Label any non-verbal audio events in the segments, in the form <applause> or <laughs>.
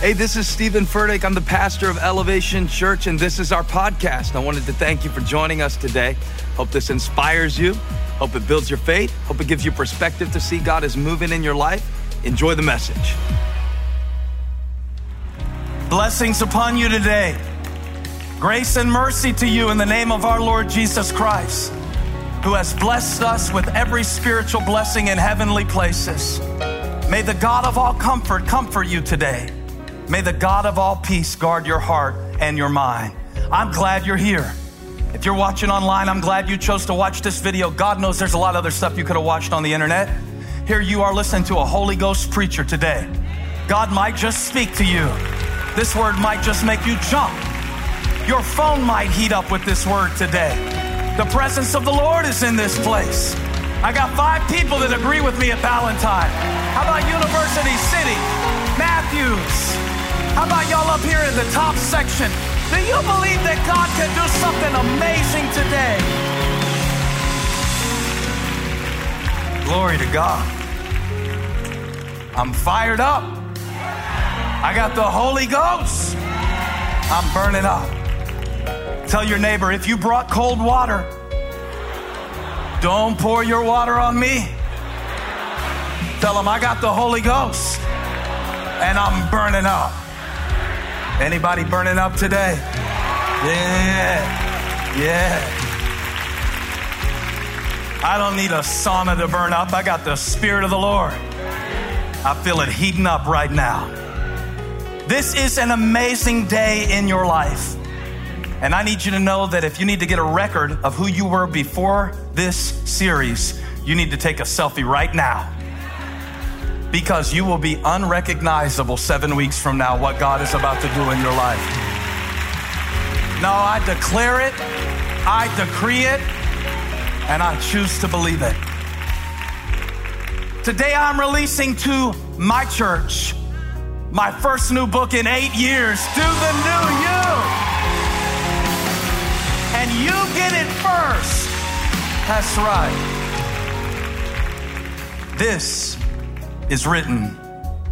Hey, this is Steven Furtick. I'm the pastor of Elevation Church, and this is our podcast. I wanted to thank you for joining us today. Hope this inspires you. Hope it builds your faith. Hope it gives you perspective to see God is moving in your life. Enjoy the message. Blessings upon you today. Grace and mercy to you in the name of our Lord Jesus Christ, who has blessed us with every spiritual blessing in heavenly places. May the God of all comfort comfort you today. May the God of all peace guard your heart and your mind. I'm glad you're here. If you're watching online, I'm glad you chose to watch this video. God knows there's a lot of other stuff you could have watched on the internet. Here you are listening to a Holy Ghost preacher today. God might just speak to you. This word might just make you jump. Your phone might heat up with this word today. The presence of the Lord is in this place. I got five people that agree with me at Ballantyne. How about University City? Matthews, how about y'all up here in the top section? Do you believe that God can do something amazing today? Glory to God. I'm fired up. I got the Holy Ghost. I'm burning up. Tell your neighbor if you brought cold water, don't pour your water on me. Tell them I got the Holy Ghost and I'm burning up. Anybody burning up today? Yeah. Yeah. I don't need a sauna to burn up. I got the Spirit of the Lord. I feel it heating up right now. This is an amazing day in your life. And I need you to know that if you need to get a record of who you were before this series, you need to take a selfie right now because you will be unrecognizable seven weeks from now what God is about to do in your life. No, I declare it, I decree it, and I choose to believe it. Today I'm releasing to my church my first new book in eight years, Do the New You. And you get it first. That's right. This is written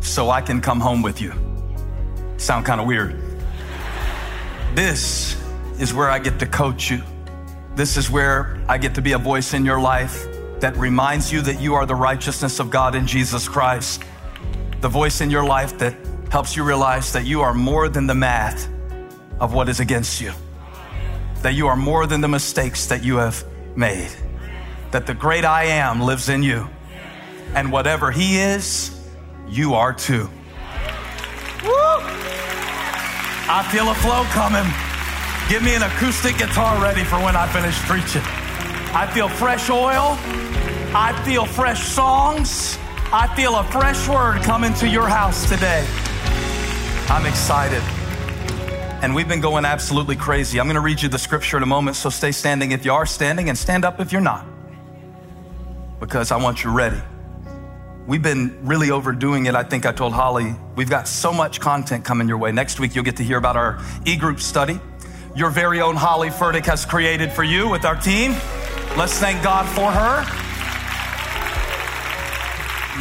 so I can come home with you. Sound kind of weird. This is where I get to coach you. This is where I get to be a voice in your life that reminds you that you are the righteousness of God in Jesus Christ. The voice in your life that helps you realize that you are more than the math of what is against you, that you are more than the mistakes that you have made, that the great I am lives in you and whatever He is, you are too. Woo! I feel a flow coming. Give me an acoustic guitar ready for when I finish preaching. I feel fresh oil. I feel fresh songs. I feel a fresh word coming to your house today. I'm excited. And we've been going absolutely crazy. I'm going to read you the scripture in a moment, so stay standing if you are standing and stand up if you're not. Because I want you ready. We've been really overdoing it. I think I told Holly, we've got so much content coming your way. Next week, you'll get to hear about our e group study. Your very own Holly Furtick has created for you with our team. Let's thank God for her.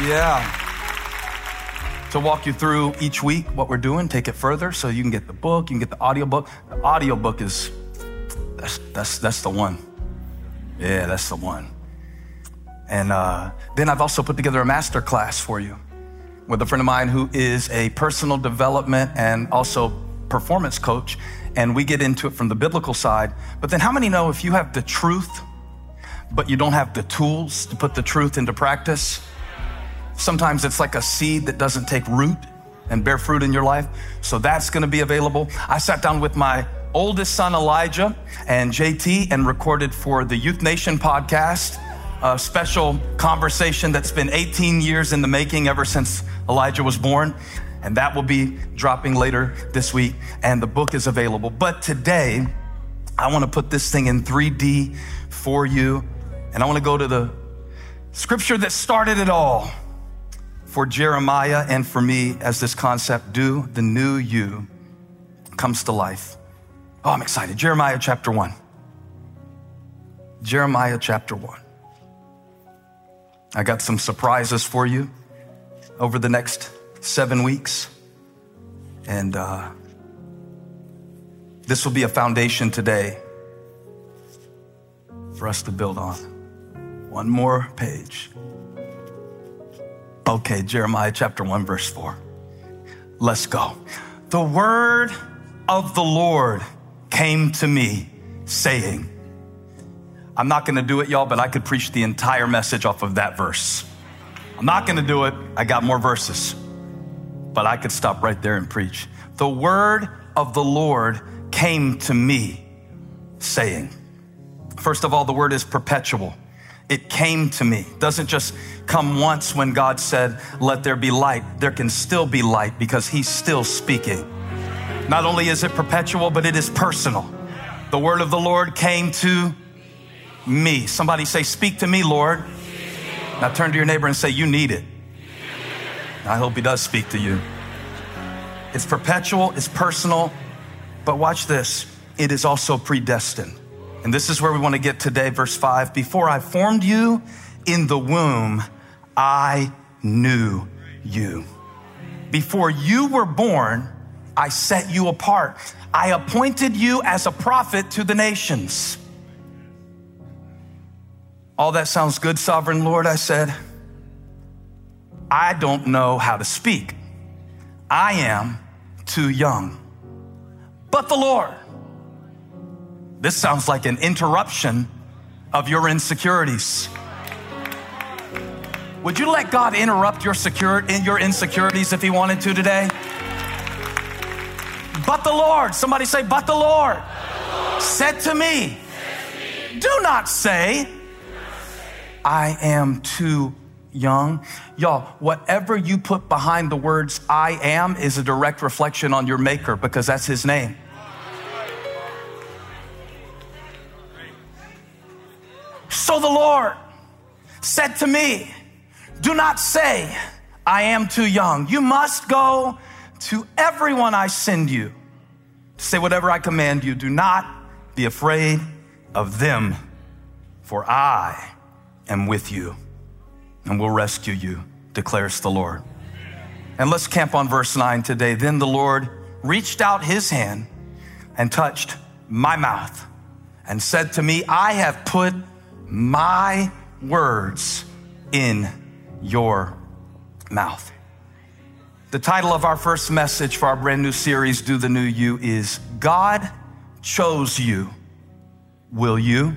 Yeah. To walk you through each week what we're doing, take it further so you can get the book, you can get the audiobook. The audiobook is that's that's that's the one. Yeah, that's the one. And uh, then I've also put together a master class for you with a friend of mine who is a personal development and also performance coach. And we get into it from the biblical side. But then, how many know if you have the truth, but you don't have the tools to put the truth into practice? Sometimes it's like a seed that doesn't take root and bear fruit in your life. So that's going to be available. I sat down with my oldest son, Elijah, and JT, and recorded for the Youth Nation podcast a special conversation that's been 18 years in the making ever since Elijah was born. And that will be dropping later this week. And the book is available. But today, I want to put this thing in 3D for you. And I want to go to the scripture that started it all for Jeremiah and for me as this concept do the new you comes to life. Oh, I'm excited. Jeremiah chapter 1. Jeremiah chapter 1. I got some surprises for you over the next seven weeks. And uh, this will be a foundation today for us to build on. One more page. Okay, Jeremiah chapter 1, verse 4. Let's go. The word of the Lord came to me, saying, I'm not going to do it, y'all, but I could preach the entire message off of that verse. I'm not going to do it. I got more verses, but I could stop right there and preach. The word of the Lord came to me, saying, First of all, the word is perpetual. It came to me. Doesn't just come once when God said, Let there be light. There can still be light because He's still speaking. Not only is it perpetual, but it is personal. The word of the Lord came to me. Somebody say, Speak to me, Lord. Now turn to your neighbor and say, You need it. I hope he does speak to you. It's perpetual, it's personal, but watch this it is also predestined. And this is where we want to get today, verse 5. Before I formed you in the womb, I knew you. Before you were born, I set you apart. I appointed you as a prophet to the nations. All that sounds good, sovereign Lord, I said. I don't know how to speak. I am too young. But the Lord, this sounds like an interruption of your insecurities. Would you let God interrupt your secure in your insecurities if he wanted to today? But the Lord, somebody say, but the Lord, but the Lord. Said, to me, said to me, do not say, I am too young. Y'all, whatever you put behind the words I am is a direct reflection on your maker because that's his name. So the Lord said to me, Do not say, I am too young. You must go to everyone I send you say whatever I command you. Do not be afraid of them, for I am with you and will rescue you, declares the Lord. And let's camp on verse 9 today. Then the Lord reached out his hand and touched my mouth and said to me, I have put my words in your mouth. The title of our first message for our brand new series, Do the New You, is God chose you. Will you?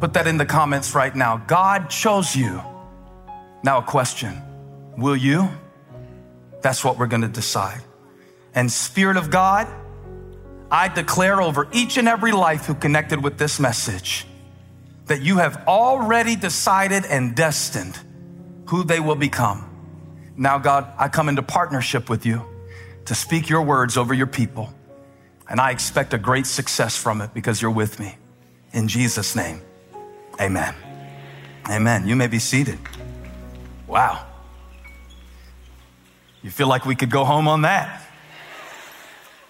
Put that in the comments right now. God chose you. Now, a question Will you? That's what we're going to decide. And, Spirit of God, I declare over each and every life who connected with this message that you have already decided and destined who they will become. Now, God, I come into partnership with you to speak your words over your people. And I expect a great success from it because you're with me. In Jesus' name. Amen. Amen. You may be seated. Wow. You feel like we could go home on that,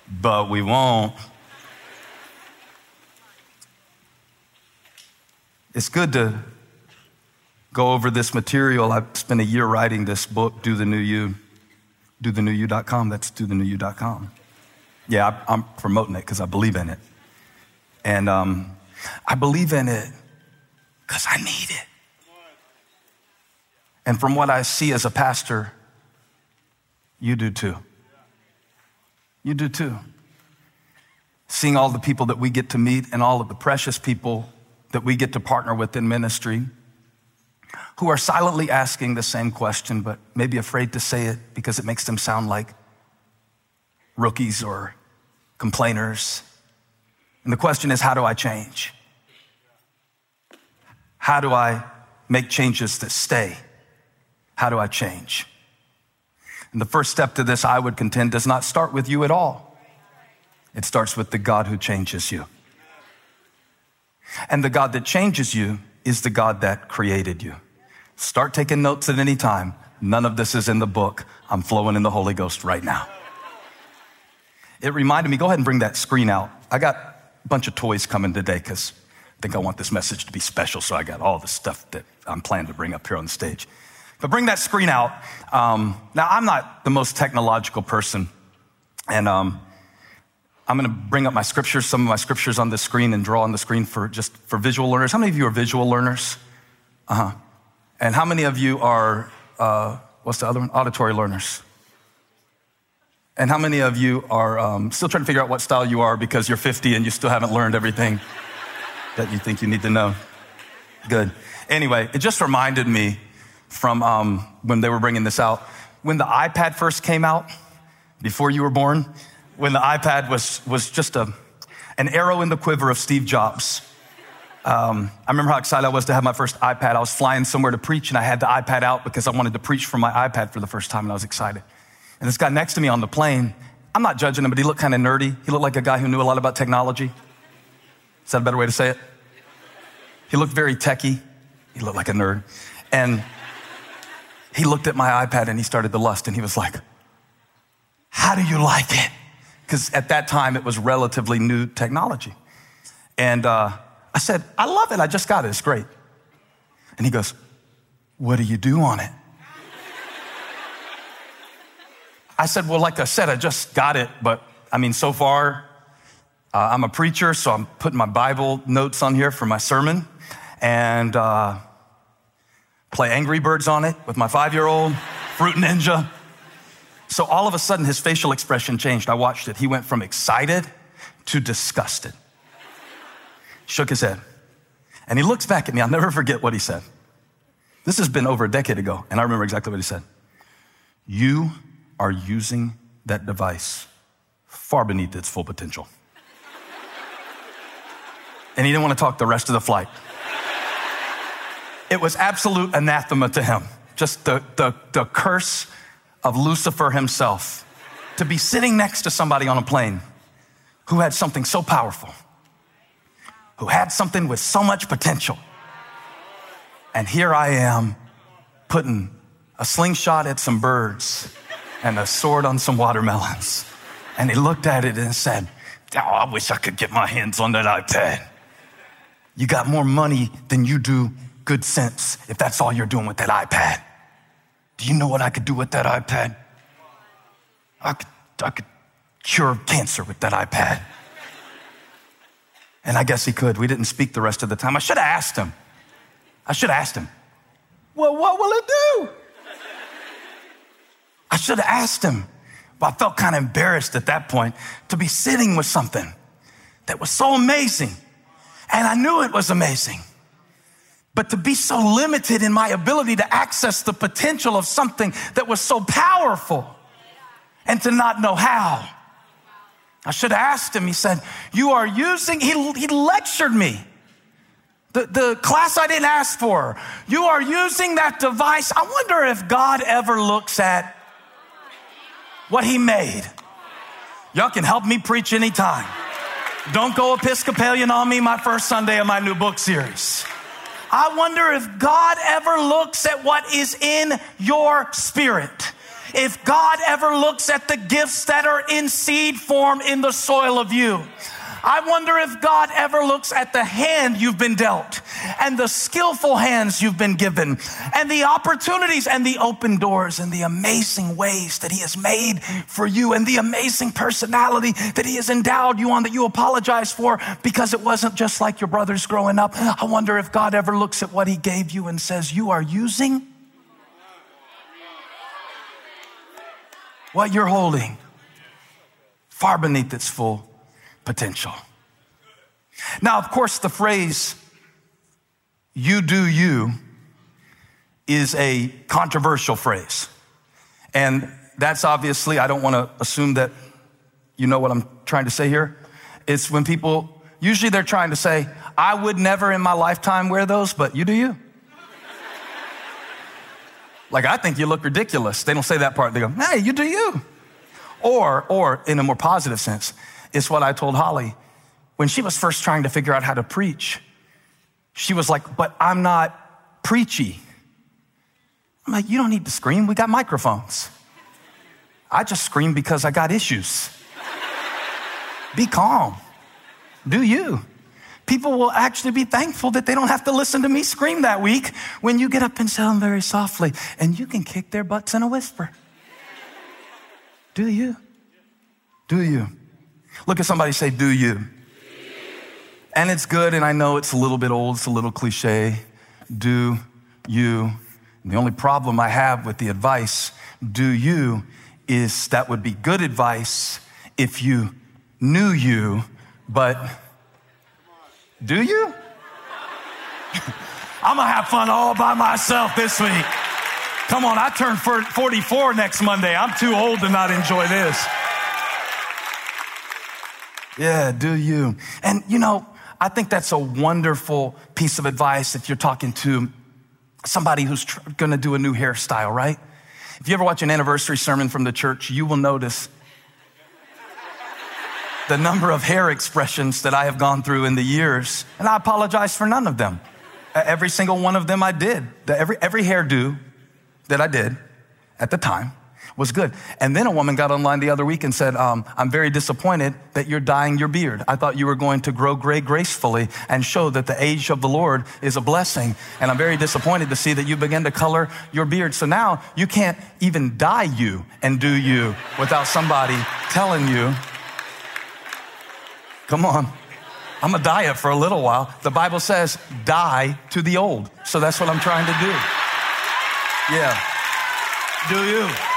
but we won't. It's good to go over this material. I've spent a year writing this book, Do the New You, do the new you.com. That's do the new you.com. Yeah, I, am promoting it because I believe in it. And um, I believe in it because I need it. And from what I see as a pastor, you do too. You do too. Seeing all the people that we get to meet and all of the precious people that we get to partner with in ministry who are silently asking the same question, but maybe afraid to say it because it makes them sound like rookies or complainers. And the question is, how do I change? How do I make changes that stay? How do I change? And the first step to this, I would contend, does not start with you at all. It starts with the God who changes you. And the God that changes you is the God that created you. Start taking notes at any time. None of this is in the book. I'm flowing in the Holy Ghost right now. It reminded me, go ahead and bring that screen out. I got a bunch of toys coming today because I think I want this message to be special. So I got all the stuff that I'm planning to bring up here on the stage. But bring that screen out. Um, now, I'm not the most technological person, and um, I'm going to bring up my scriptures, some of my scriptures on the screen, and draw on the screen for just for visual learners. How many of you are visual learners? Uh huh. And how many of you are uh, what's the other one? Auditory learners. And how many of you are um, still trying to figure out what style you are because you're 50 and you still haven't learned everything that you think you need to know? Good. Anyway, it just reminded me from um, when they were bringing this out. When the iPad first came out, before you were born, when the iPad was, was just a, an arrow in the quiver of Steve Jobs. Um, I remember how excited I was to have my first iPad. I was flying somewhere to preach and I had the iPad out because I wanted to preach from my iPad for the first time and I was excited. And this guy next to me on the plane, I'm not judging him, but he looked kind of nerdy. He looked like a guy who knew a lot about technology. Is that a better way to say it? He looked very techy. He looked like a nerd. And he looked at my iPad and he started to lust and he was like, How do you like it? Because at that time it was relatively new technology. And uh, I said, I love it. I just got it. It's great. And he goes, What do you do on it? I said, Well, like I said, I just got it, but I mean, so far, uh, I'm a preacher, so I'm putting my Bible notes on here for my sermon. And uh, play Angry Birds on it with my five year old, Fruit Ninja. So all of a sudden, his facial expression changed. I watched it. He went from excited to disgusted. Shook his head. And he looks back at me. I'll never forget what he said. This has been over a decade ago, and I remember exactly what he said. You are using that device far beneath its full potential. And he didn't want to talk the rest of the flight. It was absolute anathema to him. Just the, the, the curse of Lucifer himself to be sitting next to somebody on a plane who had something so powerful, who had something with so much potential. And here I am putting a slingshot at some birds and a sword on some watermelons. And he looked at it and said, Oh, I wish I could get my hands on that iPad. You got more money than you do good sense if that's all you're doing with that iPad. Do you know what I could do with that iPad? I could, I could cure cancer with that iPad. And I guess he could. We didn't speak the rest of the time. I should have asked him. I should have asked him, Well, what will it do? I should have asked him. But I felt kind of embarrassed at that point to be sitting with something that was so amazing. And I knew it was amazing. But to be so limited in my ability to access the potential of something that was so powerful and to not know how. I should have asked him. He said, You are using, he, he lectured me. The, the class I didn't ask for. You are using that device. I wonder if God ever looks at what he made. Y'all can help me preach anytime. Don't go Episcopalian on me my first Sunday of my new book series. I wonder if God ever looks at what is in your spirit. If God ever looks at the gifts that are in seed form in the soil of you. I wonder if God ever looks at the hand you've been dealt and the skillful hands you've been given and the opportunities and the open doors and the amazing ways that He has made for you and the amazing personality that He has endowed you on that you apologize for because it wasn't just like your brothers growing up. I wonder if God ever looks at what He gave you and says, You are using what you're holding far beneath its full potential. Now, of course, the phrase, you do you, is a controversial phrase. And that's obviously, I don't want to assume that you know what I'm trying to say here. It's when people, usually they're trying to say, I would never in my lifetime wear those, but you do you. like, I think you look ridiculous. They don't say that part. They go, hey, you do you. Or, or in a more positive sense, it's what I told Holly. When she was first trying to figure out how to preach, she was like, But I'm not preachy. I'm like, You don't need to scream. We got microphones. I just scream because I got issues. be calm. Do you? People will actually be thankful that they don't have to listen to me scream that week when you get up and tell them very softly and you can kick their butts in a whisper. Do you? Do you? Look at somebody say, Do you? And it's good, and I know it's a little bit old, it's a little cliche. Do you? And the only problem I have with the advice, do you, is that would be good advice if you knew you, but do you? <laughs> I'm gonna have fun all by myself this week. Come on, I turn 44 next Monday. I'm too old to not enjoy this. Yeah, do you? And you know, I think that's a wonderful piece of advice if you're talking to somebody who's tr- gonna do a new hairstyle, right? If you ever watch an anniversary sermon from the church, you will notice the number of hair expressions that I have gone through in the years, and I apologize for none of them. Every single one of them I did. Every, every hairdo that I did at the time was good. And then a woman got online the other week and said, um, I'm very disappointed that you're dyeing your beard. I thought you were going to grow gray gracefully and show that the age of the Lord is a blessing. And I'm very disappointed to see that you begin to color your beard. So now you can't even dye you and do you without somebody telling you, come on. I'm gonna dye it for a little while. The Bible says, die to the old. So that's what I'm trying to do. Yeah. Do you?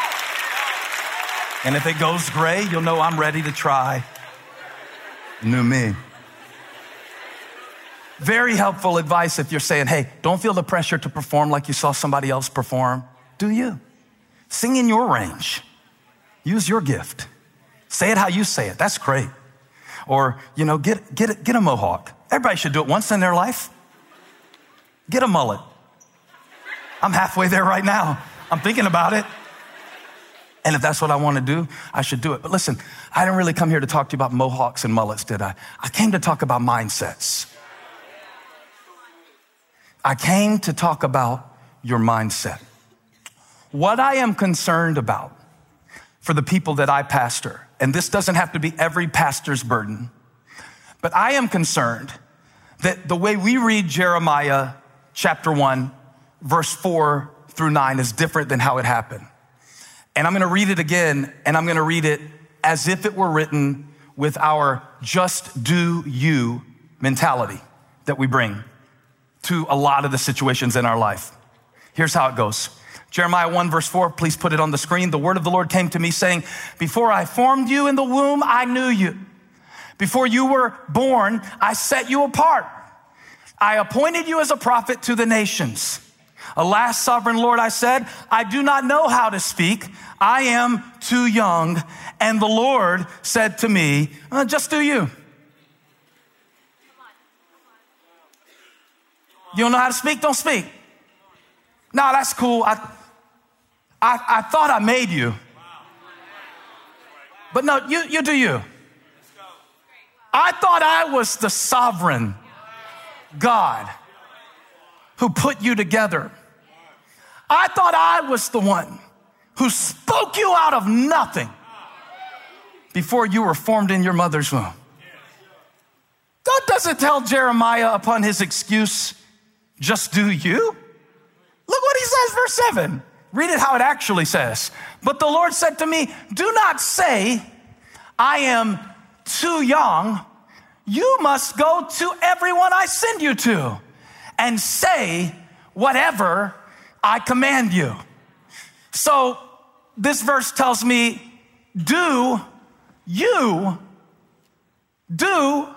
And if it goes gray, you'll know I'm ready to try new me. Very helpful advice if you're saying, hey, don't feel the pressure to perform like you saw somebody else perform. Do you? Sing in your range. Use your gift. Say it how you say it. That's great. Or, you know, get, get, get a mohawk. Everybody should do it once in their life. Get a mullet. I'm halfway there right now. I'm thinking about it. And if that's what I want to do, I should do it. But listen, I didn't really come here to talk to you about mohawks and mullets, did I? I came to talk about mindsets. I came to talk about your mindset. What I am concerned about for the people that I pastor, and this doesn't have to be every pastor's burden, but I am concerned that the way we read Jeremiah chapter 1, verse 4 through 9 is different than how it happened. And I'm going to read it again, and I'm going to read it as if it were written with our just do you mentality that we bring to a lot of the situations in our life. Here's how it goes. Jeremiah 1 verse 4, please put it on the screen. The word of the Lord came to me saying, before I formed you in the womb, I knew you. Before you were born, I set you apart. I appointed you as a prophet to the nations. Alas, sovereign Lord, I said, I do not know how to speak. I am too young. And the Lord said to me, uh, just do you. You don't know how to speak? Don't speak. No, that's cool. I, I, I thought I made you. But no, you, you do you. I thought I was the sovereign God who put you together. I thought I was the one who spoke you out of nothing before you were formed in your mother's womb. God doesn't tell Jeremiah upon his excuse, just do you. Look what he says, verse 7. Read it how it actually says. But the Lord said to me, Do not say, I am too young. You must go to everyone I send you to and say whatever I command you. So this verse tells me, do you, do,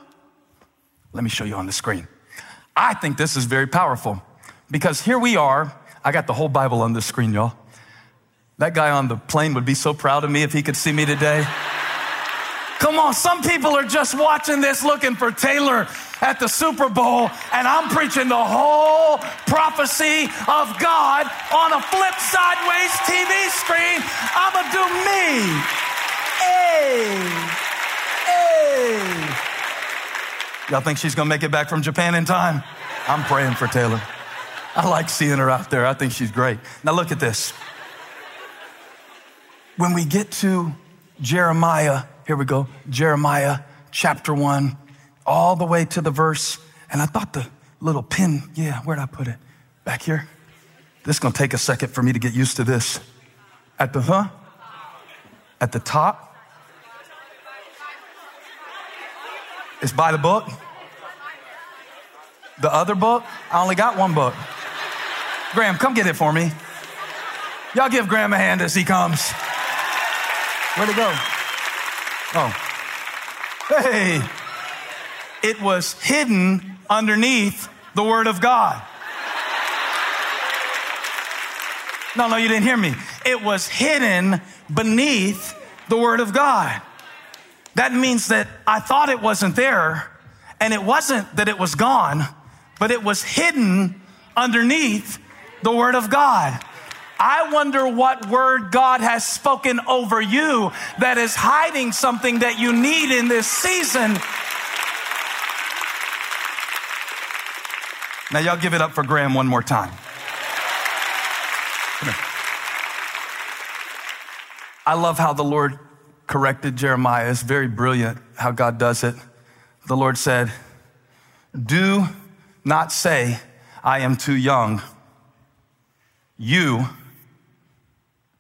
let me show you on the screen. I think this is very powerful because here we are. I got the whole Bible on the screen, y'all. That guy on the plane would be so proud of me if he could see me today. Come on, some people are just watching this looking for Taylor at the Super Bowl, and I'm preaching the whole prophecy of God on a flip sideways TV screen. I'm gonna do me. Hey, hey. Y'all think she's gonna make it back from Japan in time? I'm praying for Taylor. I like seeing her out there. I think she's great. Now look at this. When we get to Jeremiah here we go. Jeremiah chapter 1, all the way to the verse. And I thought the little pin, yeah, where'd I put it? Back here? This is gonna take a second for me to get used to this. At the huh? At the top? It's by the book? The other book? I only got one book. Graham, come get it for me. Y'all give Graham a hand as he comes. Where'd it go? Oh. Hey. It was hidden underneath the Word of God. No, no, you didn't hear me. It was hidden beneath the Word of God. That means that I thought it wasn't there, and it wasn't that it was gone, but it was hidden underneath the Word of God. I wonder what word God has spoken over you that is hiding something that you need in this season. Now, y'all give it up for Graham one more time. I love how the Lord corrected Jeremiah. It's very brilliant how God does it. The Lord said, Do not say, I am too young. You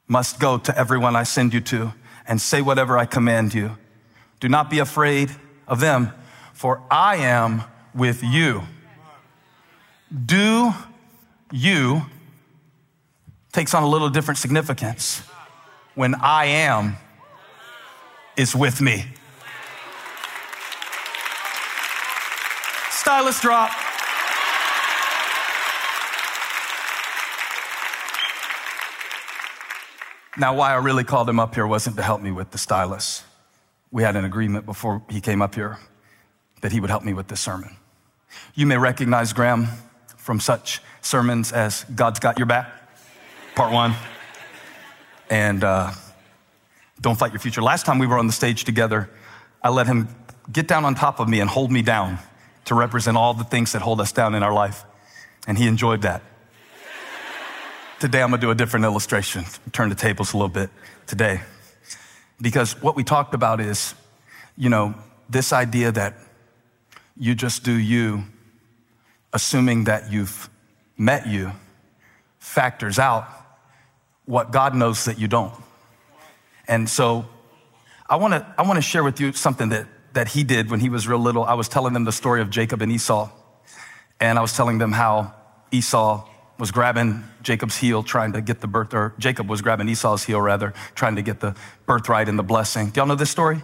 must go to everyone I send you to and say whatever I command you. Do not be afraid of them, for I am with you. Do you takes on a little different significance when I am is with me. Stylus drop. Now, why I really called him up here wasn't to help me with the stylus. We had an agreement before he came up here that he would help me with this sermon. You may recognize Graham from such sermons as God's Got Your Back, part one, and uh, Don't Fight Your Future. Last time we were on the stage together, I let him get down on top of me and hold me down to represent all the things that hold us down in our life. And he enjoyed that. Today, I'm gonna do a different illustration, turn the tables a little bit today. Because what we talked about is, you know, this idea that you just do you, assuming that you've met you, factors out what God knows that you don't. And so I wanna, I wanna share with you something that, that he did when he was real little. I was telling them the story of Jacob and Esau, and I was telling them how Esau was grabbing Jacob's heel, trying to get the birth, or Jacob was grabbing Esau's heel, rather, trying to get the birthright and the blessing. Do y'all know this story?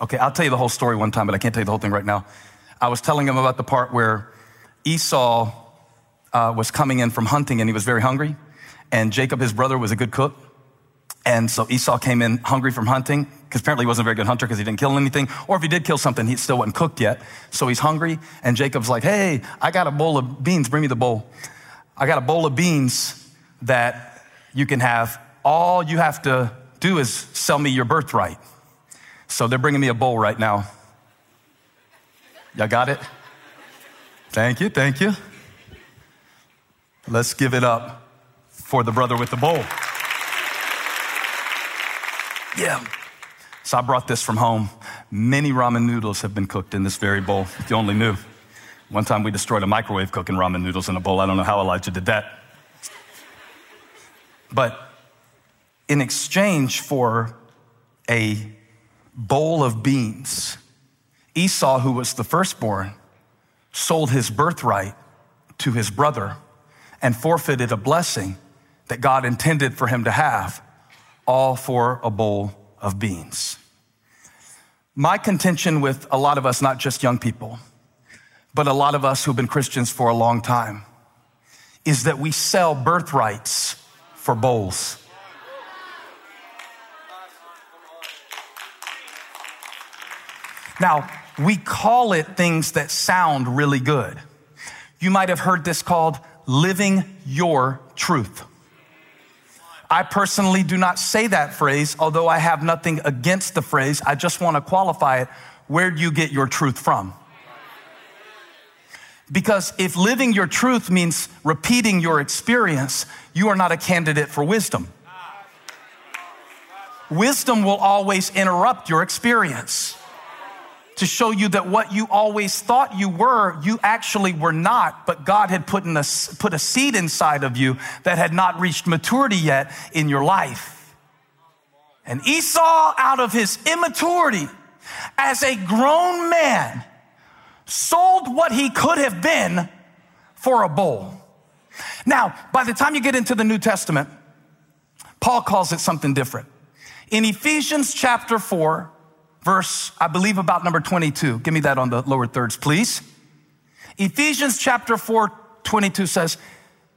Okay, I'll tell you the whole story one time, but I can't tell you the whole thing right now. I was telling him about the part where Esau uh, was coming in from hunting and he was very hungry, and Jacob, his brother, was a good cook. And so Esau came in hungry from hunting because apparently he wasn't a very good hunter because he didn't kill anything. Or if he did kill something, he still wasn't cooked yet. So he's hungry. And Jacob's like, Hey, I got a bowl of beans. Bring me the bowl. I got a bowl of beans that you can have. All you have to do is sell me your birthright. So they're bringing me a bowl right now. Y'all got it? Thank you, thank you. Let's give it up for the brother with the bowl. Yeah. So I brought this from home. Many ramen noodles have been cooked in this very bowl, if you only knew. One time we destroyed a microwave cooking ramen noodles in a bowl. I don't know how Elijah did that. But in exchange for a bowl of beans, Esau, who was the firstborn, sold his birthright to his brother and forfeited a blessing that God intended for him to have, all for a bowl of beans. My contention with a lot of us, not just young people, but a lot of us who've been Christians for a long time, is that we sell birthrights for bowls. Now, we call it things that sound really good. You might have heard this called living your truth. I personally do not say that phrase, although I have nothing against the phrase. I just want to qualify it. Where do you get your truth from? Because if living your truth means repeating your experience, you are not a candidate for wisdom. Wisdom will always interrupt your experience to show you that what you always thought you were, you actually were not, but God had put, in a, put a seed inside of you that had not reached maturity yet in your life. And Esau, out of his immaturity, as a grown man, sold what he could have been for a bowl. Now, by the time you get into the New Testament, Paul calls it something different. In Ephesians chapter 4, verse, I believe about number 22. Give me that on the lower thirds, please. Ephesians chapter 4, 22 says,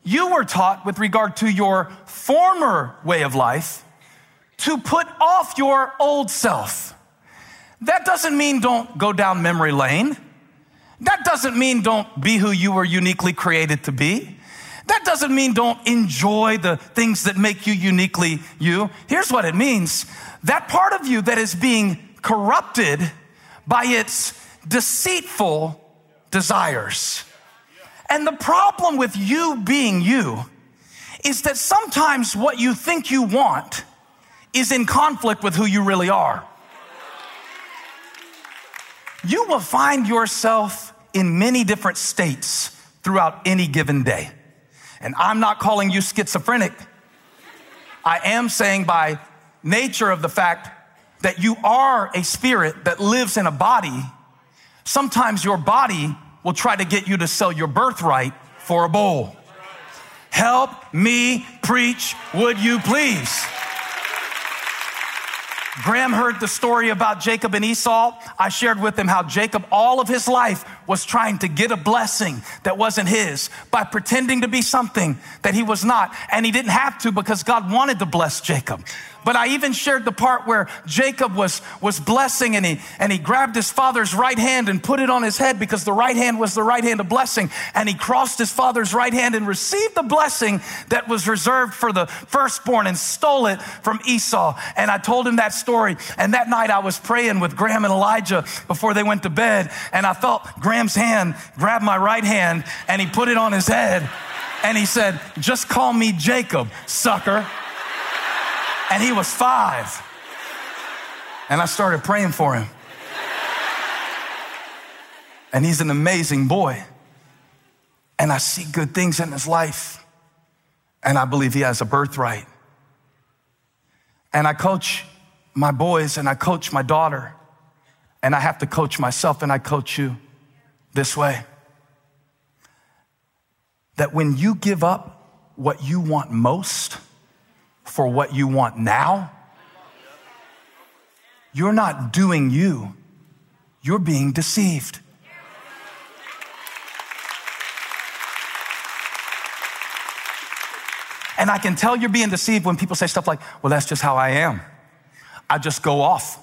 You were taught with regard to your former way of life to put off your old self. That doesn't mean don't go down memory lane. That doesn't mean don't be who you were uniquely created to be. That doesn't mean don't enjoy the things that make you uniquely you. Here's what it means that part of you that is being corrupted by its deceitful desires. And the problem with you being you is that sometimes what you think you want is in conflict with who you really are. You will find yourself in many different states throughout any given day. And I'm not calling you schizophrenic. I am saying by nature of the fact that you are a spirit that lives in a body, sometimes your body will try to get you to sell your birthright for a bowl. Help me preach, would you please? Graham heard the story about Jacob and Esau. I shared with him how Jacob, all of his life, was trying to get a blessing that wasn't his by pretending to be something that he was not. And he didn't have to because God wanted to bless Jacob. But I even shared the part where Jacob was, was blessing and he, and he grabbed his father's right hand and put it on his head because the right hand was the right hand of blessing. And he crossed his father's right hand and received the blessing that was reserved for the firstborn and stole it from Esau. And I told him that story. And that night I was praying with Graham and Elijah before they went to bed. And I felt Graham's hand grab my right hand and he put it on his head. And he said, Just call me Jacob, sucker and he was five. And I started praying for him. And he's an amazing boy. And I see good things in his life. And I believe he has a birthright. And I coach my boys and I coach my daughter. And I have to coach myself and I coach you this way. That when you give up what you want most, for what you want now, you're not doing you, you're being deceived. And I can tell you're being deceived when people say stuff like, well, that's just how I am. I just go off.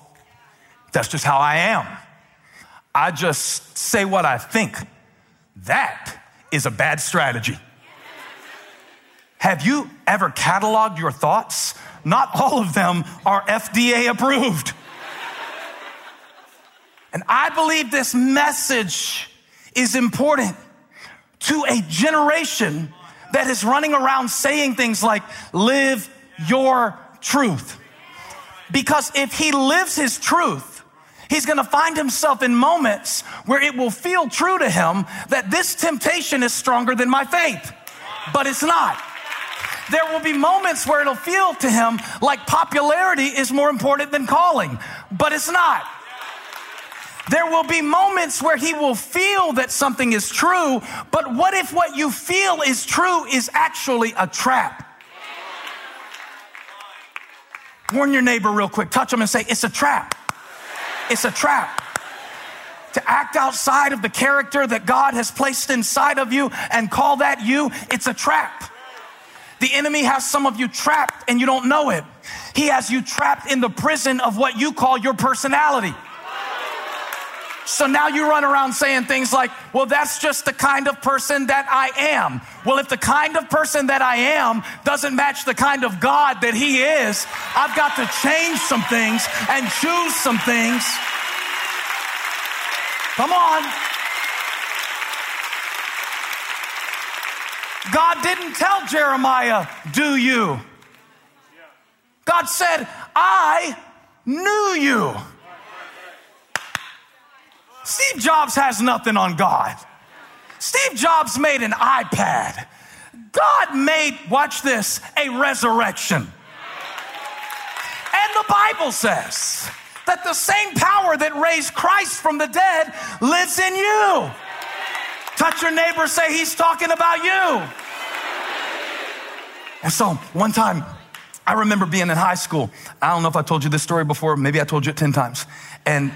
That's just how I am. I just say what I think. That is a bad strategy. Have you ever cataloged your thoughts? Not all of them are FDA approved. And I believe this message is important to a generation that is running around saying things like, live your truth. Because if he lives his truth, he's to find himself in moments where it will feel true to him that this temptation is stronger than my faith, but it's not. There will be moments where it'll feel to him like popularity is more important than calling, but it's not. There will be moments where he will feel that something is true, but what if what you feel is true is actually a trap? Warn your neighbor real quick, touch them and say, It's a trap. It's a trap. To act outside of the character that God has placed inside of you and call that you, it's a trap. The enemy has some of you trapped and you don't know it. He has you trapped in the prison of what you call your personality. So now you run around saying things like, well, that's just the kind of person that I am. Well, if the kind of person that I am doesn't match the kind of God that He is, I've got to change some things and choose some things. Come on. God didn't tell Jeremiah, do you? God said, I knew you. Steve Jobs has nothing on God. Steve Jobs made an iPad. God made, watch this, a resurrection. And the Bible says that the same power that raised Christ from the dead lives in you. Touch your neighbor, say, He's talking about you. And so one time, I remember being in high school. I don't know if I told you this story before, maybe I told you it 10 times. And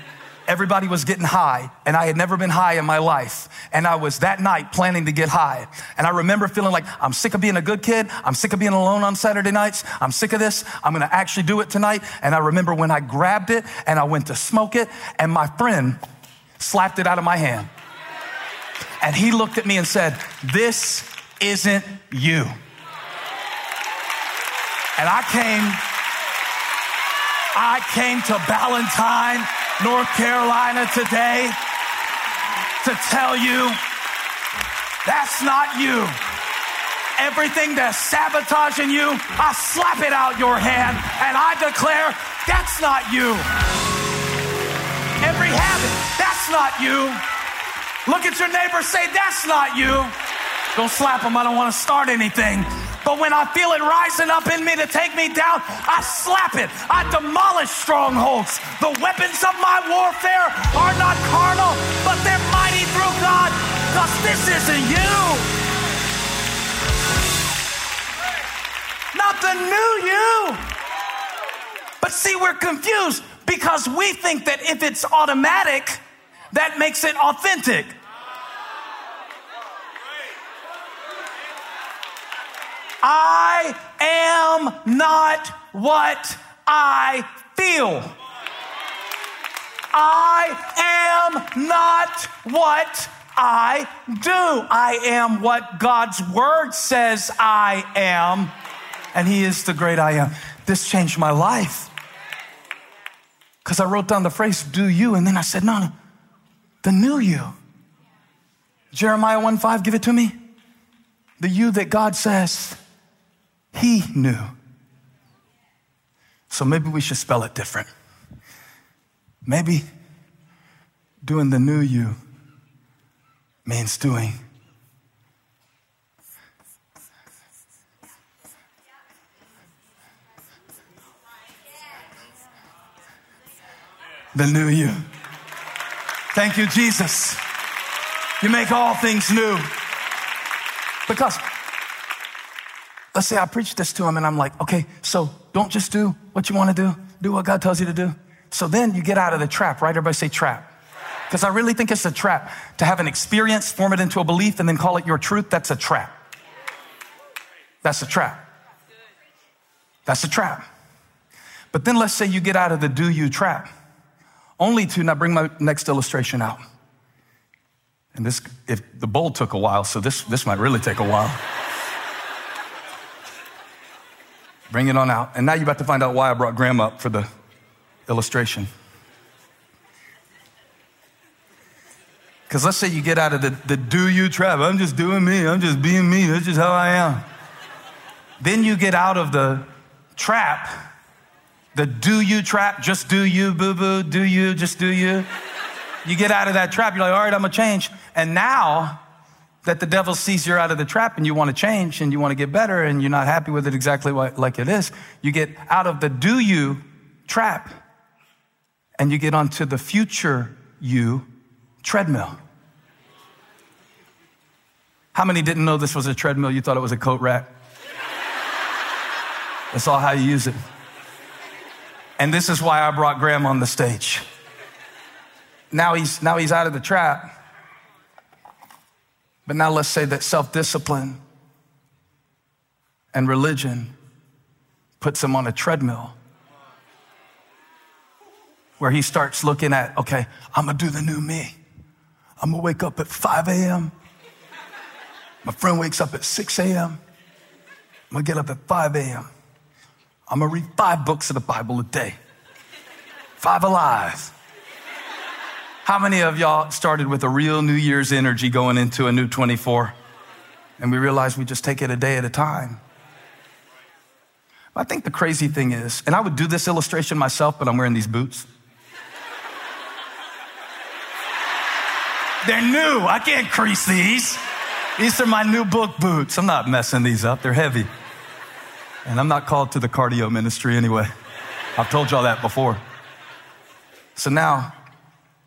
everybody was getting high, and I had never been high in my life. And I was that night planning to get high. And I remember feeling like, I'm sick of being a good kid. I'm sick of being alone on Saturday nights. I'm sick of this. I'm gonna actually do it tonight. And I remember when I grabbed it and I went to smoke it, and my friend slapped it out of my hand. And he looked at me and said, This isn't you. And I came, I came to Ballantyne North Carolina today to tell you that's not you. Everything that's sabotaging you, I slap it out your hand and I declare that's not you. Every habit, that's not you. Look at your neighbor, say that's not you. Don't slap them, I don't want to start anything. But when I feel it rising up in me to take me down, I slap it. I demolish strongholds. The weapons of my warfare are not carnal, but they're mighty through God, because this isn't you. Not the new you. But see, we're confused because we think that if it's automatic, that makes it authentic. I am not what I feel. I am not what I do. I am what God's word says I am. And He is the great I am. This changed my life. Because I wrote down the phrase, do you, and then I said, no, no, the new you. Jeremiah 1 5, give it to me. The you that God says, he knew. So maybe we should spell it different. Maybe doing the new you means doing the new you. Thank you, Jesus. You make all things new. Because let's say I preach this to him and I'm like, okay, so don't just do what you want to do, do what God tells you to do. So then you get out of the trap, right? Everybody say trap. Because I really think it's a trap to have an experience, form it into a belief, and then call it your truth. That's a trap. That's a trap. That's a trap. But then let's say you get out of the do you trap. Only to, now bring my next illustration out. And this, if the bowl took a while, so this, this might really take a while. Bring it on out. And now you're about to find out why I brought Graham up for the illustration. Because let's say you get out of the, the do you trap. I'm just doing me. I'm just being me. That's just how I am. then you get out of the trap, the do you trap, just do you, boo boo, do you, just do you. You get out of that trap. You're like, all right, I'm to change. And now that the devil sees you're out of the trap and you want to change and you want to get better and you're not happy with it exactly like it is, you get out of the do you trap and you get onto the future you treadmill. How many didn't know this was a treadmill? You thought it was a coat rack? That's all how you use it. And this is why I brought Graham on the stage. Now he's, now he's out of the trap. But now let's say that self discipline and religion puts him on a treadmill where he starts looking at, okay, I'm gonna do the new me. I'm gonna wake up at 5 a.m. My friend wakes up at 6 a.m. I'm gonna get up at 5 a.m. I'm gonna read five books of the Bible a day. Five alive. How many of y'all started with a real New Year's energy going into a new 24? And we realized we just take it a day at a time. I think the crazy thing is, and I would do this illustration myself, but I'm wearing these boots. They're new. I can't crease these. These are my new book boots. I'm not messing these up. They're heavy. And I'm not called to the cardio ministry anyway. I've told y'all that before. So now,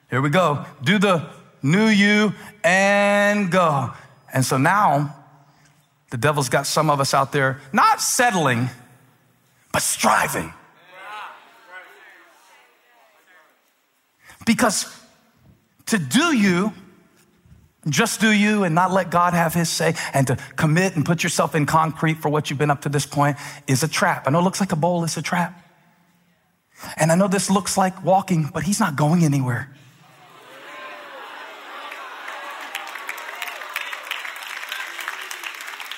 here we go. Do the new you and go. And so now, the devil's got some of us out there not settling, but striving. Because to do you just do you and not let God have his say and to commit and put yourself in concrete for what you've been up to this point is a trap. I know it looks like a bowl, it's a trap. And I know this looks like walking, but he's not going anywhere.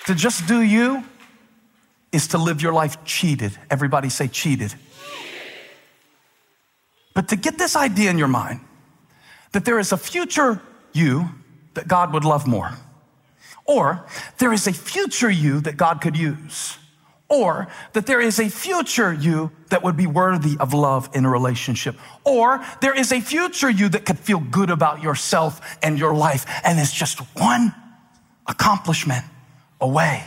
to just do you is to live your life cheated. Everybody say cheated. cheated. But to get this idea in your mind that there is a future you that God would love more. Or there is a future you that God could use. Or that there is a future you that would be worthy of love in a relationship. Or there is a future you that could feel good about yourself and your life. And it's just one accomplishment away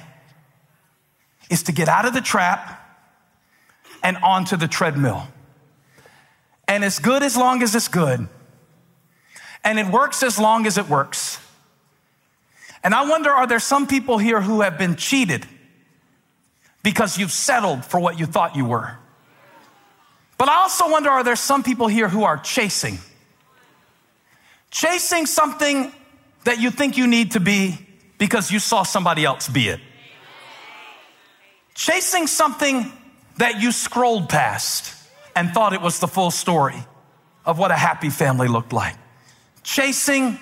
is to get out of the trap and onto the treadmill. And it's good as long as it's good. And it works as long as it works. And I wonder are there some people here who have been cheated because you've settled for what you thought you were? But I also wonder are there some people here who are chasing? Chasing something that you think you need to be because you saw somebody else be it. Chasing something that you scrolled past and thought it was the full story of what a happy family looked like chasing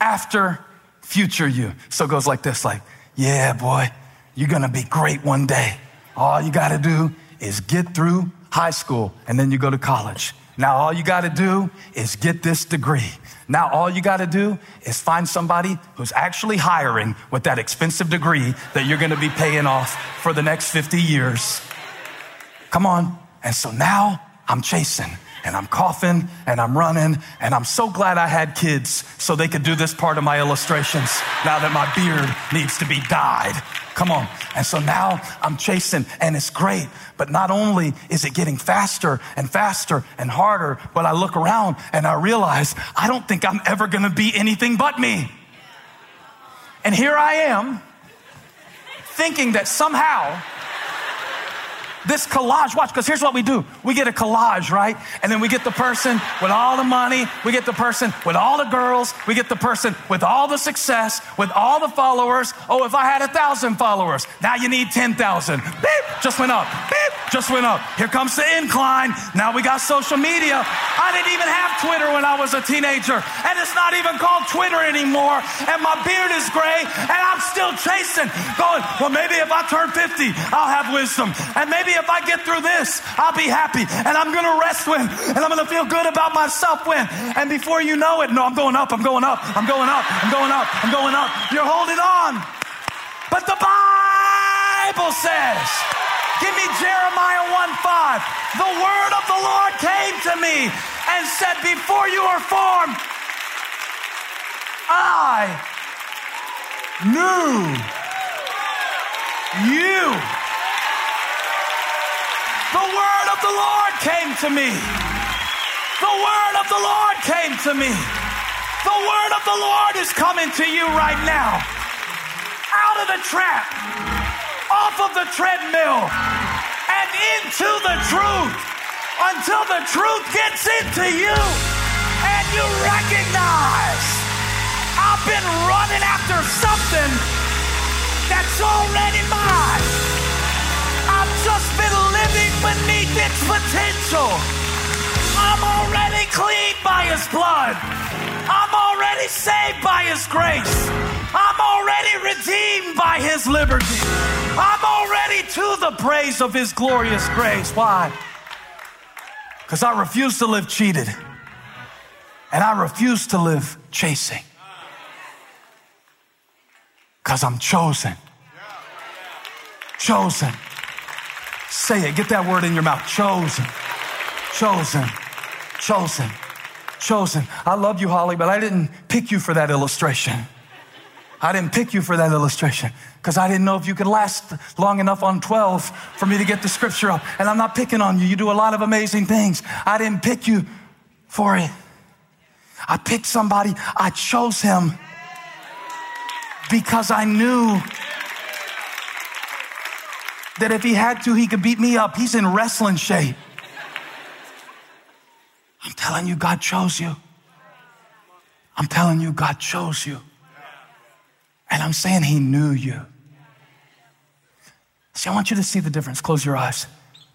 after future you. So it goes like this like, yeah, boy, you're gonna be great one day. All you gotta do is get through high school and then you go to college. Now all you gotta do is get this degree. Now all you gotta do is find somebody who's actually hiring with that expensive degree that you're gonna be paying off for the next 50 years. Come on. And so now I'm chasing and I'm coughing and I'm running and I'm so glad I had kids so they could do this part of my illustrations now that my beard needs to be dyed. Come on. And so now I'm chasing and it's great. But not only is it getting faster and faster and harder, but I look around and I realize I don't think I'm ever going to be anything but me. And here I am thinking that somehow this collage, watch, because here's what we do. We get a collage, right? And then we get the person with all the money, we get the person with all the girls, we get the person with all the success, with all the followers. Oh, if I had a thousand followers, now you need 10,000. Beep, just went up. Beep, just went up. Here comes the incline. Now we got social media. I didn't even have Twitter when I was a teenager, and it's not even called Twitter anymore. And my beard is gray, and I'm still chasing, going, well, maybe if I turn 50, I'll have wisdom. And maybe if I get through this, I'll be happy. And I'm going to rest when, and I'm going to feel good about myself when. And before you know it, no, I'm going up, I'm going up, I'm going up, I'm going up, I'm going up. You're holding on. But the Bible says, Give me Jeremiah 1 5. The word of the Lord came to me and said, Before you were formed, I knew you. The word of the Lord came to me. The word of the Lord came to me. The word of the Lord is coming to you right now. Out of the trap off of the treadmill and into the truth until the truth gets into you and you recognize I've been running after something that's already mine. I've just been beneath its potential. I'm already clean by His blood. I'm already saved by His grace. I'm already redeemed by His liberty. I'm already to the praise of His glorious grace. Why? Because I refuse to live cheated and I refuse to live chasing. Because I'm chosen. Chosen. Say it, get that word in your mouth. Chosen. Chosen. Chosen. Chosen. I love you, Holly, but I didn't pick you for that illustration. I didn't pick you for that illustration because I didn't know if you could last long enough on 12 for me to get the scripture up. And I'm not picking on you. You do a lot of amazing things. I didn't pick you for it. I picked somebody, I chose him because I knew that if he had to, he could beat me up. He's in wrestling shape. I'm telling you, God chose you. I'm telling you, God chose you. And I'm saying he knew you. See, I want you to see the difference. Close your eyes.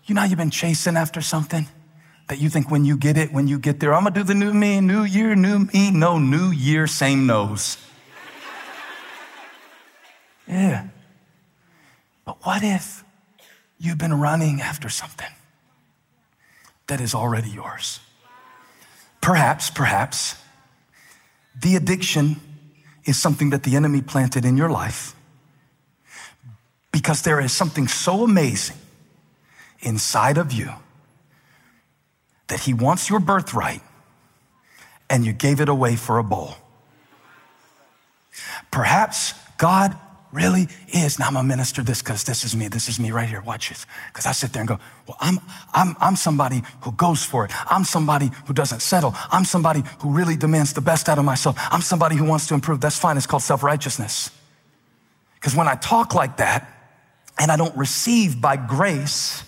You know, you've been chasing after something that you think when you get it, when you get there, I'm gonna do the new me, new year, new me. No, new year, same nose. Yeah. But what if you've been running after something that is already yours? Perhaps, perhaps, the addiction is something that the enemy planted in your life because there is something so amazing inside of you that he wants your birthright and you gave it away for a bowl. Perhaps God really is. Now I'm a minister this because this is me. This is me right here. Watch this. Because I sit there and go, well, I'm, I'm, I'm somebody who goes for it. I'm somebody who doesn't settle. I'm somebody who really demands the best out of myself. I'm somebody who wants to improve. That's fine. It's called self-righteousness. Because when I talk like that and I don't receive by grace,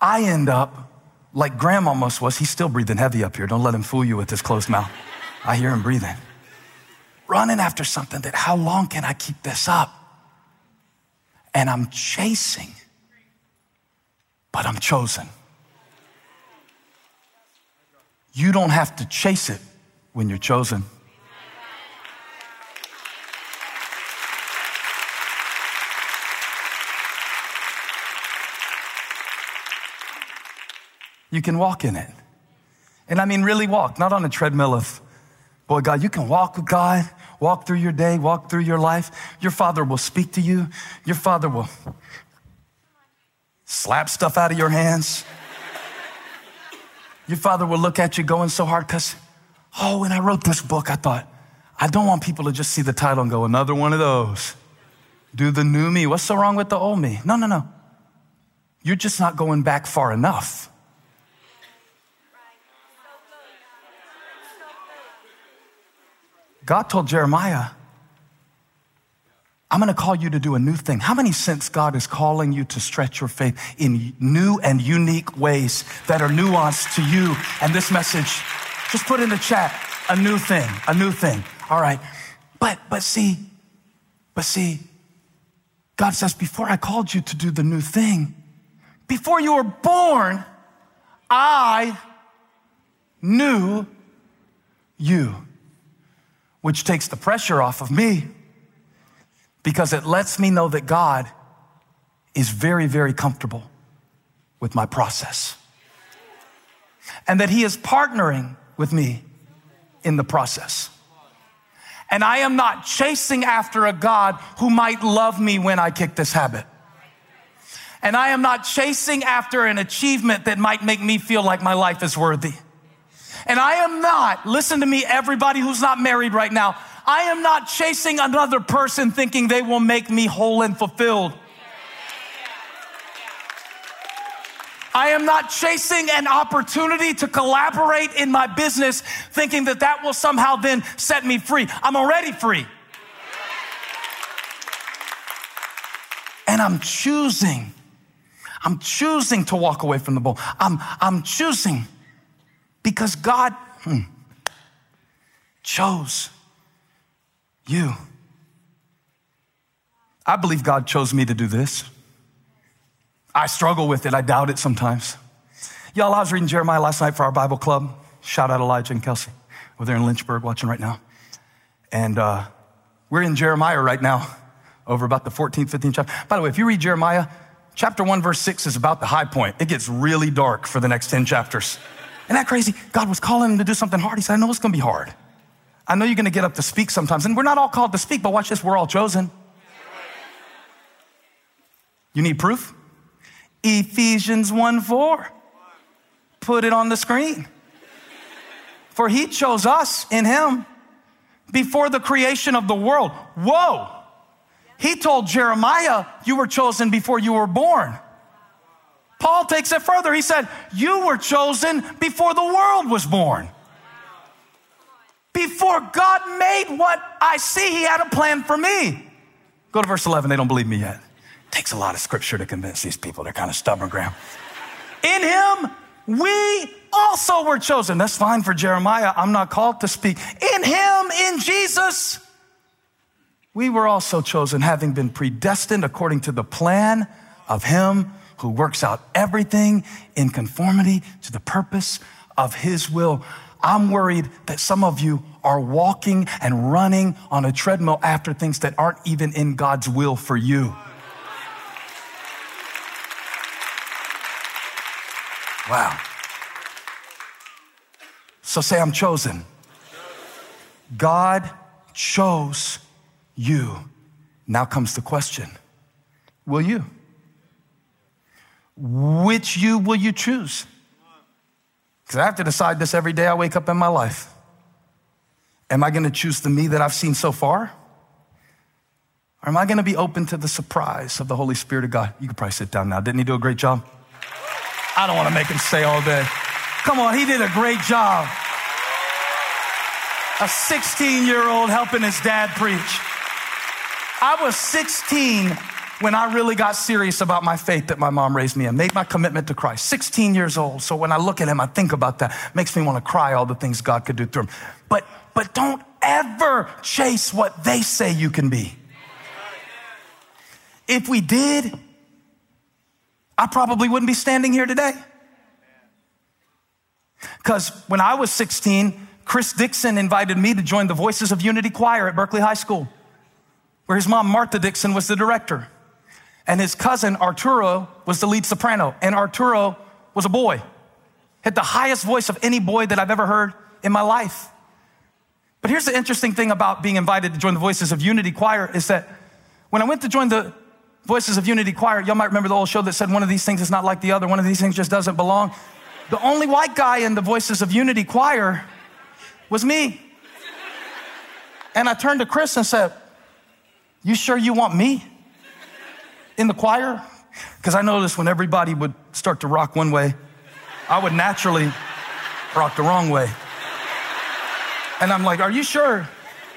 I end up like Graham almost was. He's still breathing heavy up here. Don't let him fool you with his closed mouth. I hear him breathing running after something that how long can I keep this up? And I'm chasing, but I'm chosen. You don't have to chase it when you're chosen. You can walk in it. And I mean, really walk, not on a treadmill of, boy, God, you can walk with God walk through your day, walk through your life, your father will speak to you. Your father will slap stuff out of your hands. Your father will look at you going so hard because, oh, when I wrote this book, I thought, I don't want people to just see the title and go, another one of those. Do the new me. What's so wrong with the old me? No, no, no. You're just not going back far enough. God told Jeremiah, I'm going to call you to do a new thing. How many sense God is calling you to stretch your faith in new and unique ways that are nuanced to you? And this message, just put in the chat, a new thing, a new thing. All right. But, but see, but see, God says, before I called you to do the new thing, Before you were born, I knew you, which takes the pressure off of me because it lets me know that God is very, very comfortable with my process and that He is partnering with me in the process. And I am not chasing after a God who might love me when I kick this habit. And I am not chasing after an achievement that might make me feel like my life is worthy. And I am not, listen to me, everybody who's not married right now, I am not chasing another person thinking they will make me whole and fulfilled. I am not chasing an opportunity to collaborate in my business thinking that that will somehow then set me free. I'm already free. And I'm choosing, I'm choosing to walk away from the bowl. I'm, I'm choosing because God hmm, chose you. I believe God chose me to do this. I struggle with it. I doubt it sometimes. Y'all, I was reading Jeremiah last night for our Bible club. Shout out Elijah and Kelsey. We're there in Lynchburg watching right now. And uh, we're in Jeremiah right now, over about the 14th, 15th chapter. By the way, if you read Jeremiah, chapter 1, verse 6 is about the high point. It gets really dark for the next 10 chapters. Isn't that crazy? God was calling him to do something hard. He said, I know it's going to be hard. I know you're going to get up to speak sometimes. And we're not all called to speak, but watch this, we're all chosen. You need proof? Ephesians 1 4. Put it on the screen. For he chose us in him before the creation of the world. Whoa. He told Jeremiah, You were chosen before you were born. Paul takes it further. He said, You were chosen before the world was born. Before God made what I see, He had a plan for me. Go to verse 11. They don't believe me yet. It Takes a lot of scripture to convince these people. They're kind of stubborn, Graham. In him, we also were chosen. That's fine for Jeremiah. I'm not called to speak. In him, in Jesus, we were also chosen, having been predestined according to the plan of him who works out everything in conformity to the purpose of his will. I'm worried that some of you are walking and running on a treadmill after things that aren't even in God's will for you. Wow. So say, I'm chosen. God chose you. Now comes the question Will you? Which you will you choose? Because I have to decide this every day I wake up in my life. Am I going to choose the me that I've seen so far? Or am I going to be open to the surprise of the Holy Spirit of God? You could probably sit down now. Didn't he do a great job? I don't want to make him stay all day. Come on, he did a great job. A 16 year old helping his dad preach. I was 16 when I really got serious about my faith that my mom raised me in, made my commitment to Christ. 16 years old. So when I look at him, I think about that. Makes me want to cry all the things God could do through him. But, but don't ever chase what they say you can be. If we did, I probably wouldn't be standing here today. Because when I was 16, Chris Dixon invited me to join the Voices of Unity Choir at Berkeley High School, where his mom, Martha Dixon, was the director. And his cousin, Arturo, was the lead soprano. And Arturo was a boy, had the highest voice of any boy that I've ever heard in my life. But here's the interesting thing about being invited to join the Voices of Unity Choir is that when I went to join the Voices of Unity Choir, y'all might remember the old show that said one of these things is not like the other, one of these things just doesn't belong. The only white guy in the Voices of Unity Choir was me. And I turned to Chris and said, You sure you want me in the choir? Because I noticed when everybody would start to rock one way, I would naturally rock the wrong way. And I'm like, Are you sure?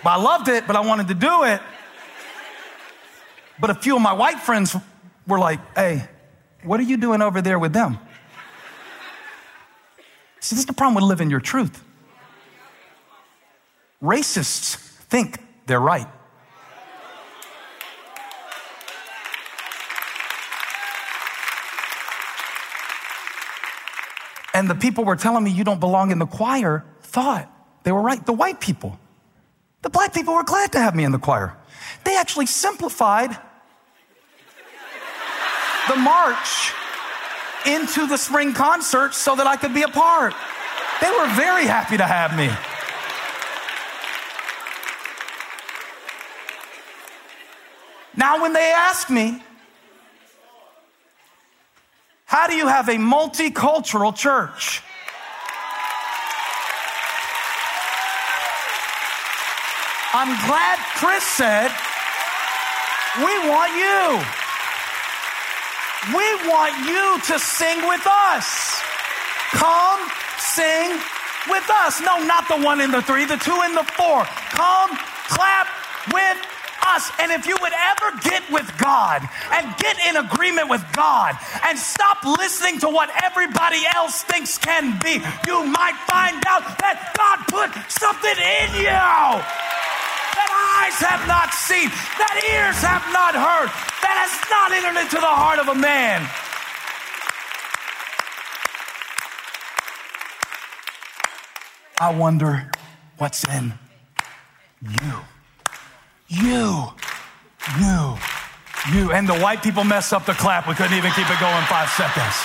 But I loved it, but I wanted to do it. But a few of my white friends were like, hey, what are you doing over there with them? See, this is the problem with living your truth. Racists think they're right. And the people were telling me you don't belong in the choir thought they were right. The white people. The black people were glad to have me in the choir. They actually simplified the march into the spring concert so that I could be a part. They were very happy to have me. Now, when they ask me, how do you have a multicultural church? I'm glad Chris said, We want you. We want you to sing with us. Come sing with us. No, not the one in the three, the two in the four. Come clap with us. And if you would ever get with God and get in agreement with God and stop listening to what everybody else thinks can be, you might find out that God put something in you that eyes have not seen, that ears have not heard, that has not entered into the heart of a man. I wonder what's in you. You, you, you. And the white people messed up the clap. We couldn't even keep it going five seconds.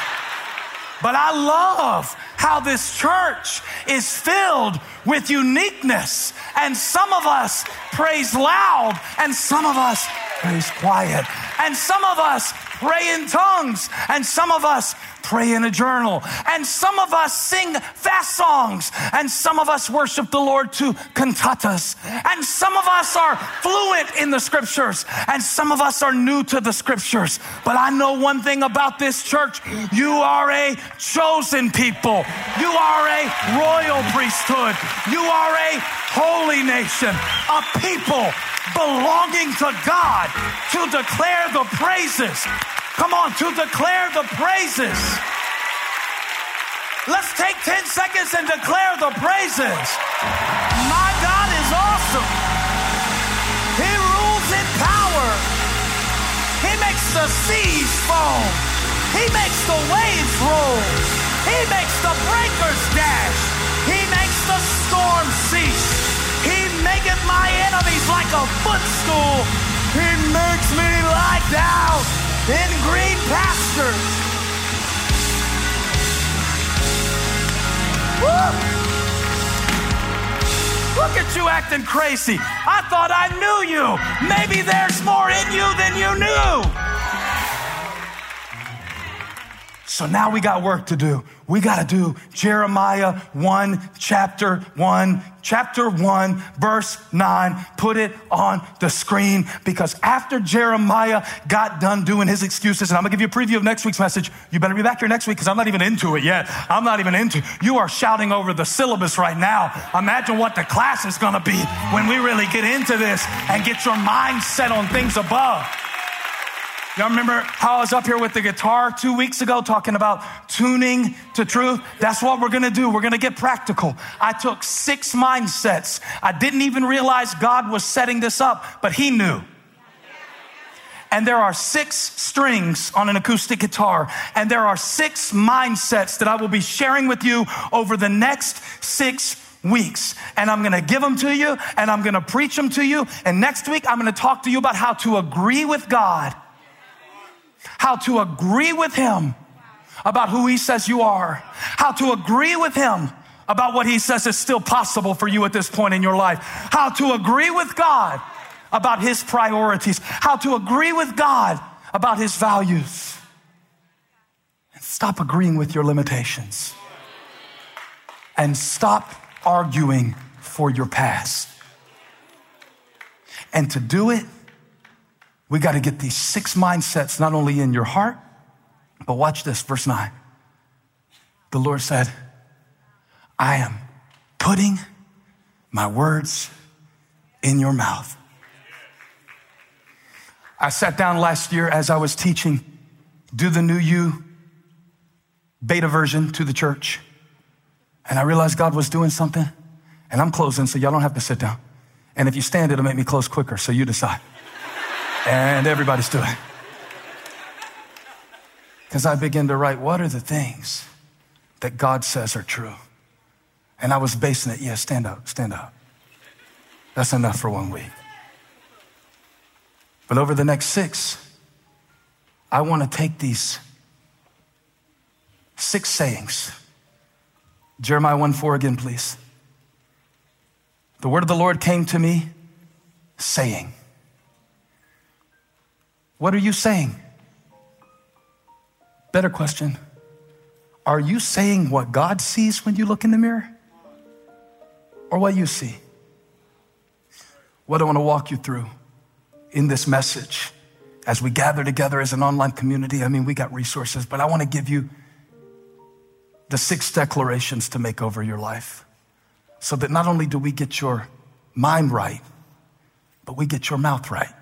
But I love how this church is filled with uniqueness. And some of us praise loud, and some of us praise quiet, and some of us pray in tongues, and some of us pray in a journal. And some of us sing fast songs, and some of us worship the Lord to cantatas. And some of us are fluent in the scriptures, and some of us are new to the scriptures. But I know one thing about this church you are a chosen people, you are a royal priesthood, you are a holy nation, a people belonging to God to declare the praises Come on, to declare the praises. Let's take 10 seconds and declare the praises. My God is awesome. He rules in power. He makes the seas foam. He makes the waves roll. He makes the breakers dash. He makes the storm cease. He maketh my enemies like a footstool. He makes me lie down in green pastures. Woo! Look at you acting crazy. I thought I knew you. Maybe there's more in you than you knew. So now we got work to do. We got to do Jeremiah 1, chapter 1, chapter 1, verse 9. Put it on the screen because after Jeremiah got done doing his excuses, and I'm going to give you a preview of next week's message. You better be back here next week because I'm not even into it yet. I'm not even into. You are shouting over the syllabus right now. Imagine what the class is going to be when we really get into this and get your mind set on things above. Y'all remember how I was up here with the guitar two weeks ago talking about tuning to truth? That's what we're gonna do. We're gonna get practical. I took six mindsets. I didn't even realize God was setting this up, but He knew. And there are six strings on an acoustic guitar, and there are six mindsets that I will be sharing with you over the next six weeks. And I'm gonna give them to you, and I'm gonna preach them to you. And next week, I'm gonna talk to you about how to agree with God how to agree with Him about who He says you are, how to agree with Him about what He says is still possible for you at this point in your life, how to agree with God about His priorities, how to agree with God about His values. And stop agreeing with your limitations. And stop arguing for your past. And to do it, we got to get these six mindsets not only in your heart, but watch this, verse 9. The Lord said, I am putting my words in your mouth. I sat down last year as I was teaching, do the new you beta version to the church. And I realized God was doing something. And I'm closing, so y'all don't have to sit down. And if you stand, it'll make me close quicker, so you decide. And everybody stood. Because I began to write, what are the things that God says are true. And I was basing it, yeah, stand up, stand up. That's enough for one week. But over the next six, I want to take these six sayings. Jeremiah 1 4 again, please. The word of the Lord came to me saying, What are you saying? Better question Are you saying what God sees when you look in the mirror? Or what you see? What I want to walk you through in this message as we gather together as an online community. I mean, we got resources, but I want to give you the six declarations to make over your life so that not only do we get your mind right, but we get your mouth right.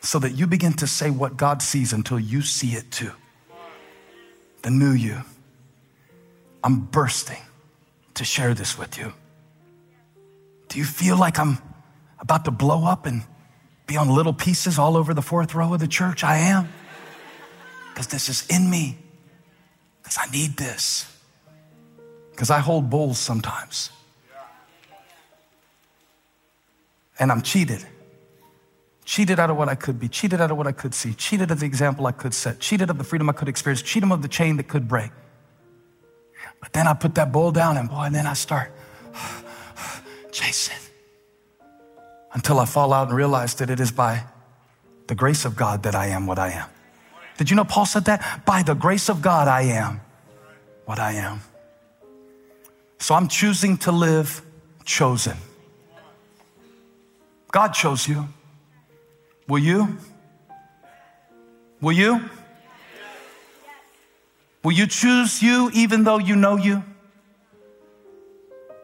So that you begin to say what God sees until you see it too. The new you. I'm bursting to share this with you. Do you feel like I'm about to blow up and be on little pieces all over the fourth row of the church? I am. Because this is in me. Because I need this. Because I hold bulls sometimes. And I'm cheated. Cheated out of what I could be, cheated out of what I could see, cheated of the example I could set, cheated of the freedom I could experience, cheated of the chain that could break. But then I put that bowl down, and boy, and then I start <sighs> chasing until I fall out and realize that it is by the grace of God that I am what I am. Did you know Paul said that? By the grace of God, I am what I am. So I'm choosing to live chosen. God chose you. Will you? Will you? Will you choose you even though you know you?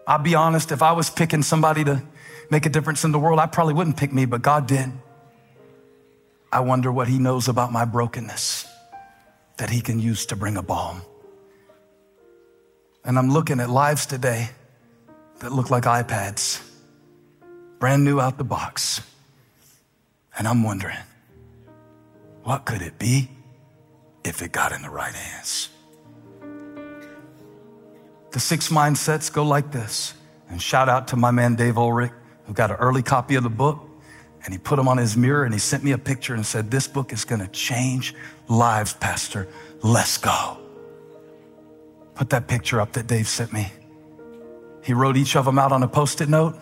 I'll be honest, if I was picking somebody to make a difference in the world, I probably wouldn't pick me, but God did. I wonder what He knows about my brokenness that He can use to bring a balm. And I'm looking at lives today that look like iPads, brand new out the box. And I'm wondering, what could it be if it got in the right hands? The six mindsets go like this. And shout out to my man Dave Ulrich, who got an early copy of the book. And he put them on his mirror and he sent me a picture and said, This book is going to change lives, Pastor. Let's go. Put that picture up that Dave sent me. He wrote each of them out on a post it note.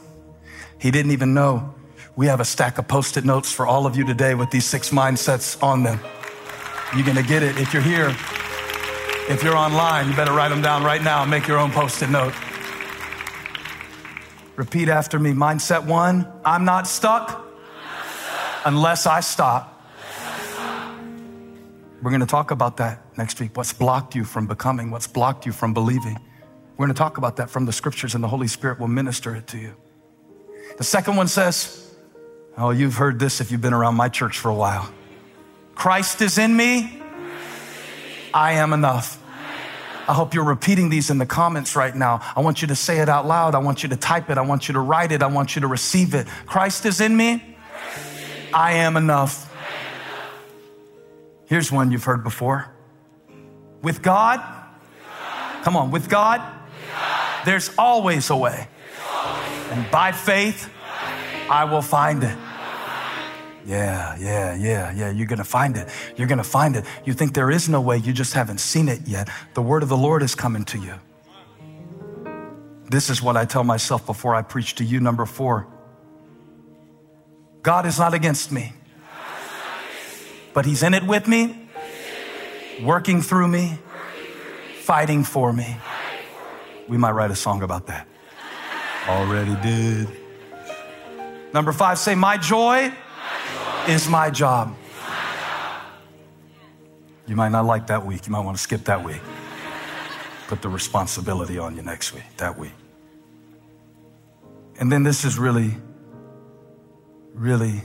He didn't even know we have a stack of post it notes for all of you today with these six mindsets on them. You're going to get it if you're here. If you're online, you better write them down right now and make your own post it note. Repeat after me. Mindset one I'm not stuck, I'm not stuck. Unless, I unless I stop. We're going to talk about that next week. What's blocked you from becoming? What's blocked you from believing? We're going to talk about that from the scriptures, and the Holy Spirit will minister it to you. The second one says, Oh, you've heard this if you've been around my church for a while. Christ is in me. I am enough. I hope you're repeating these in the comments right now. I want you to say it out loud. I want you to type it. I want you to write it. I want you to receive it. Christ is in me. I am enough. Here's one you've heard before. With God, come on, with God, there's always a way. And by faith, I will find it. Yeah, yeah, yeah, yeah. You're going to find it. You're going to find it. You think there is no way, you just haven't seen it yet. The word of the Lord is coming to you. This is what I tell myself before I preach to you. Number four God is not against me, but He's in it with me, working through me, fighting for me. We might write a song about that. Already did. Number five, say, My joy is my job. You might not like that week. You might want to skip that week. Put the responsibility on you next week, that week. And then this is really, really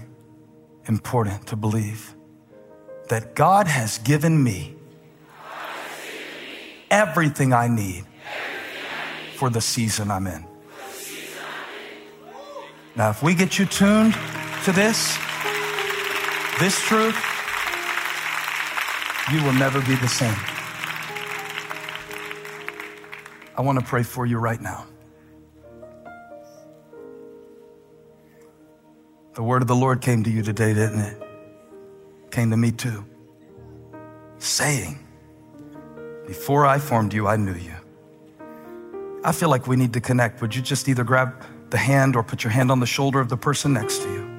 important to believe that God has given me everything I need for the season I'm in. Now, if we get you tuned to this, this truth, you will never be the same. I want to pray for you right now. The word of the Lord came to you today, didn't it? Came to me too. Saying, Before I formed you, I knew you. I feel like we need to connect. Would you just either grab the hand or put your hand on the shoulder of the person next to you?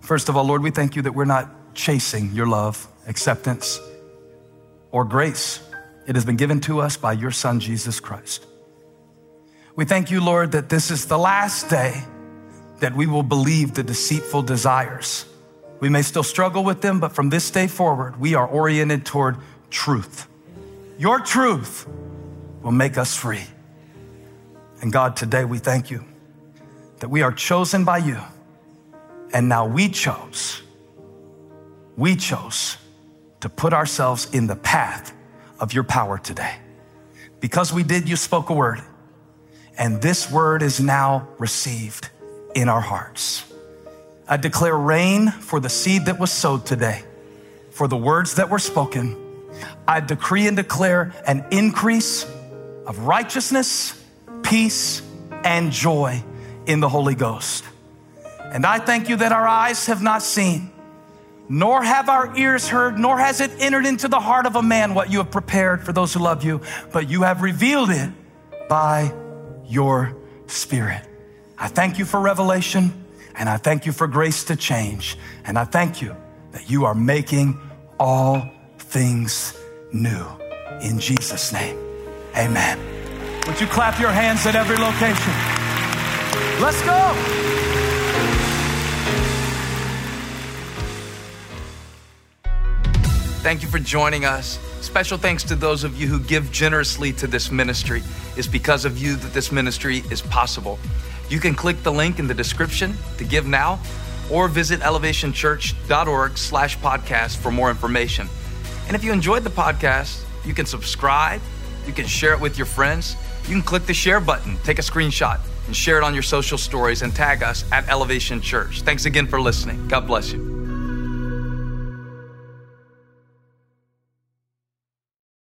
First of all, Lord, we thank you that we're not chasing your love, acceptance, or grace. It has been given to us by your Son, Jesus Christ. We thank you, Lord, that this is the last day that we will believe the deceitful desires. We may still struggle with them, but from this day forward, we are oriented toward truth. Your truth will make us free. And God, today we thank you that we are chosen by you. And now we chose, we chose to put ourselves in the path of your power today. Because we did, you spoke a word. And this word is now received in our hearts. I declare rain for the seed that was sowed today, for the words that were spoken. I decree and declare an increase of righteousness, peace, and joy in the Holy Ghost. And I thank you that our eyes have not seen, nor have our ears heard, nor has it entered into the heart of a man what you have prepared for those who love you, but you have revealed it by your Spirit. I thank you for revelation, and I thank you for grace to change, and I thank you that you are making all things new. In Jesus' name, amen. Would you clap your hands at every location? Let's go. Thank you for joining us. Special thanks to those of you who give generously to this ministry. It's because of you that this ministry is possible. You can click the link in the description to give now or visit elevationchurch.org slash podcast for more information. And if you enjoyed the podcast, you can subscribe, you can share it with your friends, you can click the share button, take a screenshot, and share it on your social stories and tag us at Elevation Church. Thanks again for listening. God bless you.